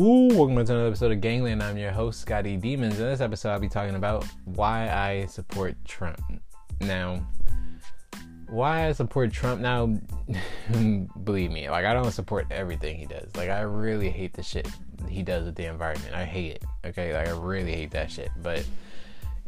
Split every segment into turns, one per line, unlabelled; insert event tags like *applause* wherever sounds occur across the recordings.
Ooh, welcome to another episode of Gangland. I'm your host, Scotty Demons. In this episode, I'll be talking about why I support Trump. Now, why I support Trump now, *laughs* believe me, like I don't support everything he does. Like I really hate the shit he does with the environment. I hate it. Okay, like I really hate that shit. But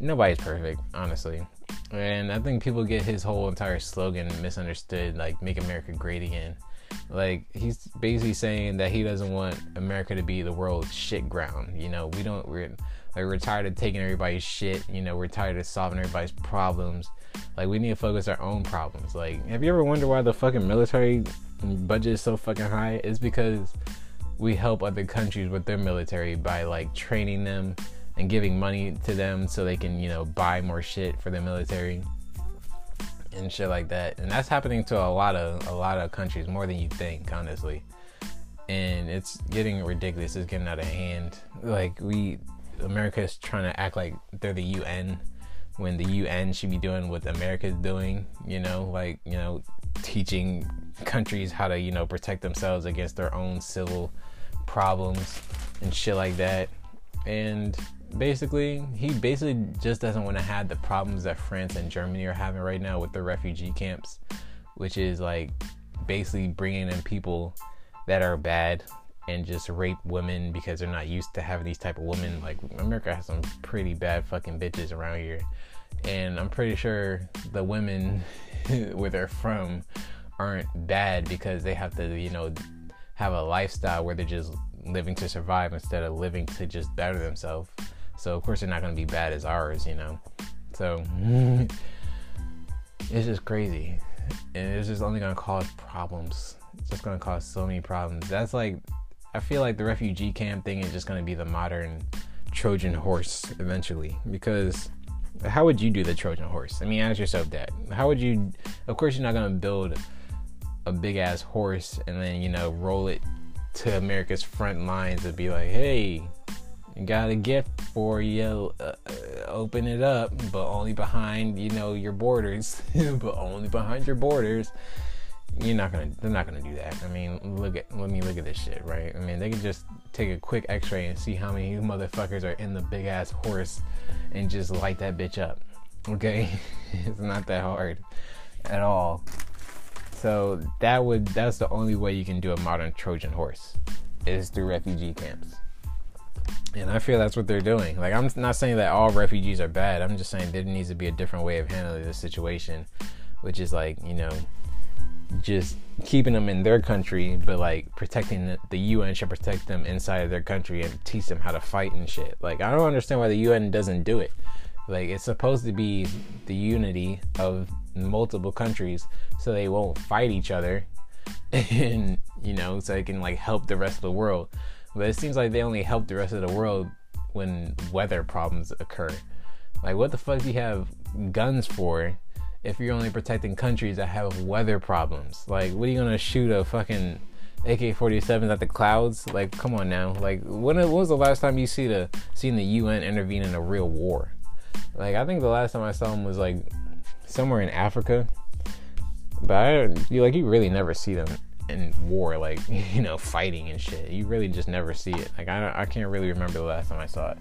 nobody's perfect, honestly. And I think people get his whole entire slogan misunderstood, like "Make America Great Again." Like he's basically saying that he doesn't want America to be the world's shit ground. You know, we don't. We're like we're tired of taking everybody's shit. You know, we're tired of solving everybody's problems. Like we need to focus our own problems. Like, have you ever wondered why the fucking military budget is so fucking high? It's because we help other countries with their military by like training them and giving money to them so they can, you know, buy more shit for the military and shit like that. And that's happening to a lot of a lot of countries more than you think, honestly. And it's getting ridiculous. It's getting out of hand. Like we America is trying to act like they're the UN when the UN should be doing what America's doing, you know, like, you know, teaching countries how to, you know, protect themselves against their own civil problems and shit like that. And basically, he basically just doesn't want to have the problems that France and Germany are having right now with the refugee camps, which is like basically bringing in people that are bad and just rape women because they're not used to having these type of women. Like America has some pretty bad fucking bitches around here, and I'm pretty sure the women *laughs* where they're from aren't bad because they have to, you know, have a lifestyle where they're just living to survive instead of living to just better themselves. So of course they're not going to be bad as ours, you know. So *laughs* it's just crazy, and it's just only going to cause problems. It's just going to cause so many problems. That's like, I feel like the refugee camp thing is just going to be the modern Trojan horse eventually because how would you do the Trojan horse? I mean, ask yourself that. How would you? Of course, you're not going to build a big ass horse and then you know roll it to America's front lines and be like, "Hey, you got a gift for you. Uh, uh, open it up, but only behind you know your borders. *laughs* but only behind your borders. You're not gonna. They're not gonna do that. I mean, look at. Let me look at this shit, right? I mean, they can just take a quick X-ray and see how many motherfuckers are in the big ass horse, and just light that bitch up. Okay, *laughs* it's not that hard at all. So that would. That's the only way you can do a modern Trojan horse, is through refugee camps. And I feel that's what they're doing. Like, I'm not saying that all refugees are bad. I'm just saying there needs to be a different way of handling the situation, which is like, you know, just keeping them in their country, but like protecting the, the UN should protect them inside of their country and teach them how to fight and shit. Like, I don't understand why the UN doesn't do it. Like, it's supposed to be the unity of multiple countries so they won't fight each other *laughs* and, you know, so they can like help the rest of the world but it seems like they only help the rest of the world when weather problems occur. Like, what the fuck do you have guns for if you're only protecting countries that have weather problems? Like, what are you gonna shoot a fucking AK-47s at the clouds? Like, come on now. Like, when, when was the last time you see the seen the UN intervene in a real war? Like, I think the last time I saw them was like somewhere in Africa. But I, you like you really never see them in war, like *laughs* you know, fighting and shit. You really just never see it. Like I, don't, I can't really remember the last time I saw it.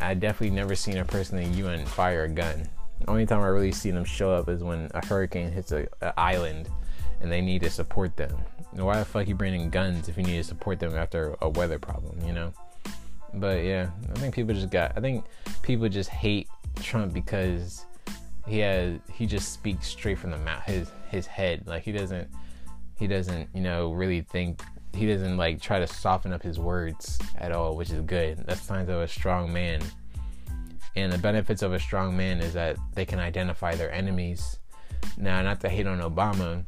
I definitely never seen a person in the UN fire a gun. The only time I really see them show up is when a hurricane hits a, a island and they need to support them. Why the fuck you bringing guns if you need to support them after a weather problem? You know. But yeah, I think people just got. I think people just hate Trump because he has he just speaks straight from the mouth his his head. Like he doesn't he doesn't, you know, really think he doesn't like try to soften up his words at all, which is good. That's signs of a strong man. And the benefits of a strong man is that they can identify their enemies. Now, not to hate on Obama,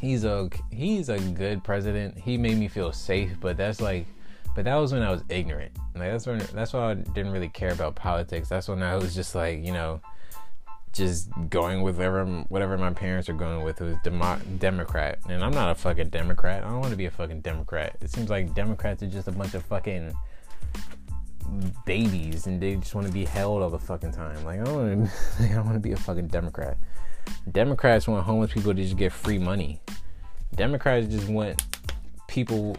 he's a he's a good president. He made me feel safe, but that's like, but that was when I was ignorant. Like that's when that's why I didn't really care about politics. That's when I was just like, you know, just going with whatever whatever my parents are going with who's demo- Democrat, and I'm not a fucking Democrat. I don't want to be a fucking Democrat. It seems like Democrats are just a bunch of fucking babies, and they just want to be held all the fucking time. Like I don't want to, *laughs* I don't want to be a fucking Democrat. Democrats want homeless people to just get free money. Democrats just want people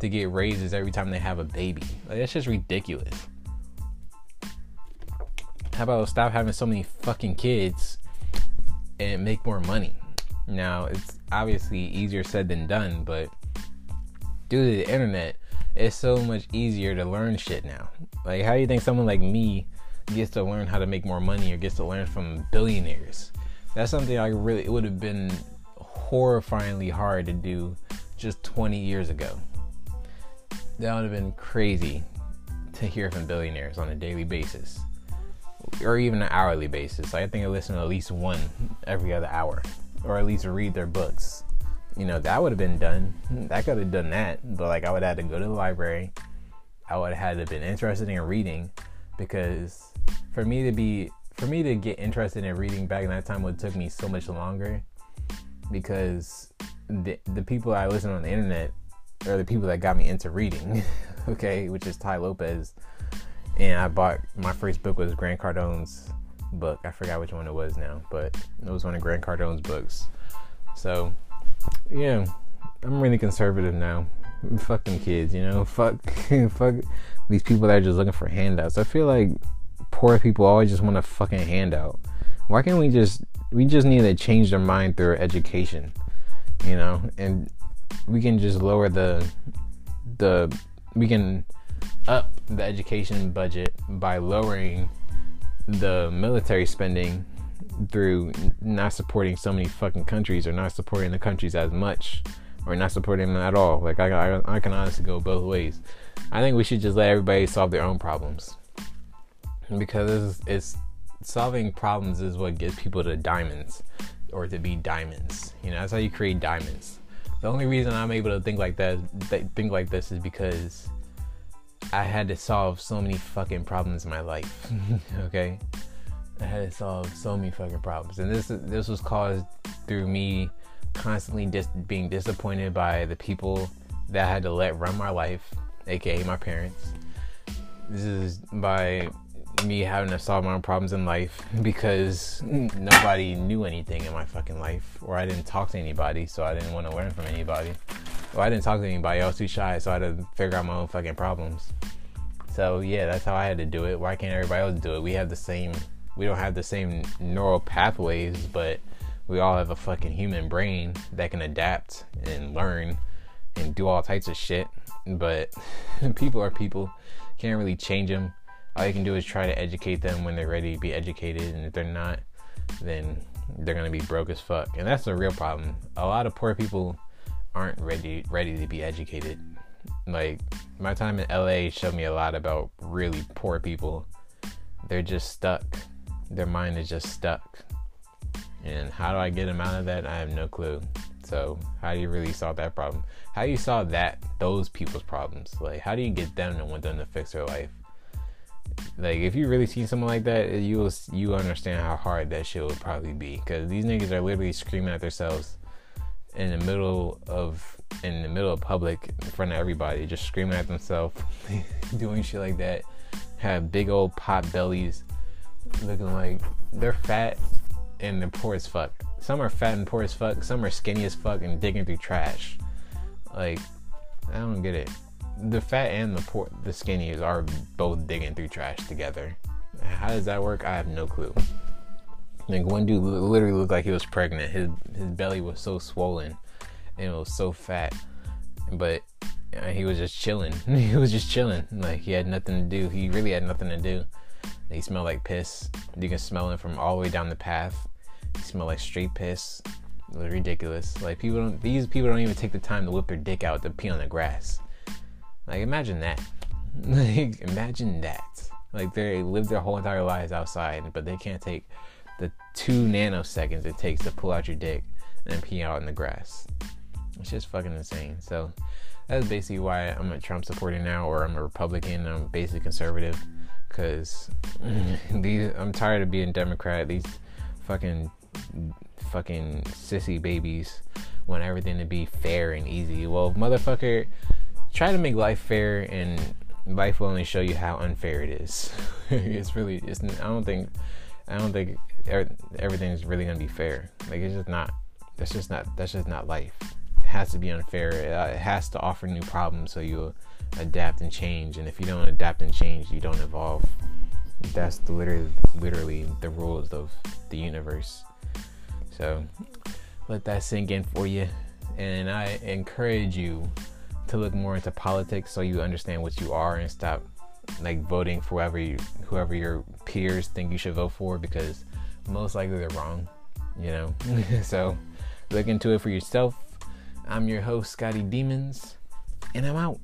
to get raises every time they have a baby. Like that's just ridiculous. How about stop having so many fucking kids and make more money? Now, it's obviously easier said than done, but due to the internet, it's so much easier to learn shit now. Like, how do you think someone like me gets to learn how to make more money or gets to learn from billionaires? That's something I really, it would have been horrifyingly hard to do just 20 years ago. That would have been crazy to hear from billionaires on a daily basis or even an hourly basis. I think I listen to at least one every other hour, or at least read their books. You know, that would have been done. I could have done that, but like I would have had to go to the library. I would have had to been interested in reading because for me to be for me to get interested in reading back in that time would took me so much longer because the the people I listen on the internet are the people that got me into reading. *laughs* okay, which is Tai Lopez and I bought my first book was Grant Cardone's book. I forgot which one it was now, but it was one of Grant Cardone's books. So, yeah, I'm really conservative now. Fuck them kids, you know. *laughs* Fuck, fuck these people that are just looking for handouts. I feel like poor people always just want a fucking handout. Why can't we just? We just need to change their mind through education, you know, and we can just lower the the we can up the education budget by lowering the military spending through not supporting so many fucking countries or not supporting the countries as much or not supporting them at all. Like I, I, I can honestly go both ways. I think we should just let everybody solve their own problems because it's, it's solving problems is what gets people to diamonds or to be diamonds. You know, that's how you create diamonds. The only reason I'm able to think like that, think like this, is because I had to solve so many fucking problems in my life. *laughs* okay, I had to solve so many fucking problems, and this this was caused through me constantly just being disappointed by the people that I had to let run my life, aka my parents. This is by me having to solve my own problems in life *laughs* because nobody knew anything in my fucking life, or I didn't talk to anybody, so I didn't want to learn from anybody. Well, I didn't talk to anybody. I was too shy, so I had to figure out my own fucking problems. So yeah, that's how I had to do it. Why can't everybody else do it? We have the same. We don't have the same neural pathways, but we all have a fucking human brain that can adapt and learn and do all types of shit. But *laughs* people are people. Can't really change them. All you can do is try to educate them when they're ready to be educated, and if they're not, then they're gonna be broke as fuck. And that's the real problem. A lot of poor people aren't ready ready to be educated. Like my time in LA showed me a lot about really poor people. They're just stuck. Their mind is just stuck. And how do I get them out of that? I have no clue. So how do you really solve that problem? How do you solve that those people's problems? Like how do you get them to want them to fix their life? Like if you really see someone like that, you will you understand how hard that shit would probably be. Because these niggas are literally screaming at themselves in the middle of in the middle of public in front of everybody, just screaming at themselves, *laughs* doing shit like that. Have big old pot bellies, looking like they're fat and they're poor as fuck. Some are fat and poor as fuck. Some are skinny as fuck and digging through trash. Like I don't get it. The fat and the poor, the skinnies are both digging through trash together. How does that work? I have no clue. Like one dude literally looked like he was pregnant. His his belly was so swollen and it was so fat, but uh, he was just chilling. *laughs* he was just chilling. Like he had nothing to do. He really had nothing to do. He smelled like piss. You can smell him from all the way down the path. He smelled like straight piss. It was ridiculous. Like people don't. These people don't even take the time to whip their dick out to pee on the grass. Like imagine that. *laughs* like imagine that. Like they live their whole entire lives outside, but they can't take the two nanoseconds it takes to pull out your dick and pee out in the grass. It's just fucking insane. So that's basically why I'm a Trump supporter now, or I'm a Republican. I'm basically conservative because *laughs* these I'm tired of being Democrat. These fucking fucking sissy babies want everything to be fair and easy. Well, motherfucker, try to make life fair, and life will only show you how unfair it is. *laughs* it's really, it's. I don't think, I don't think everything's really gonna be fair. Like it's just not. That's just not. That's just not life. It has to be unfair. Uh, it has to offer new problems so you adapt and change. And if you don't adapt and change, you don't evolve. That's literally, literally the rules of the universe. So let that sink in for you. And I encourage you to look more into politics so you understand what you are and stop like voting for whoever you, whoever your peers think you should vote for because most likely they're wrong. You know, *laughs* so look into it for yourself. I'm your host, Scotty Demons, and I'm out.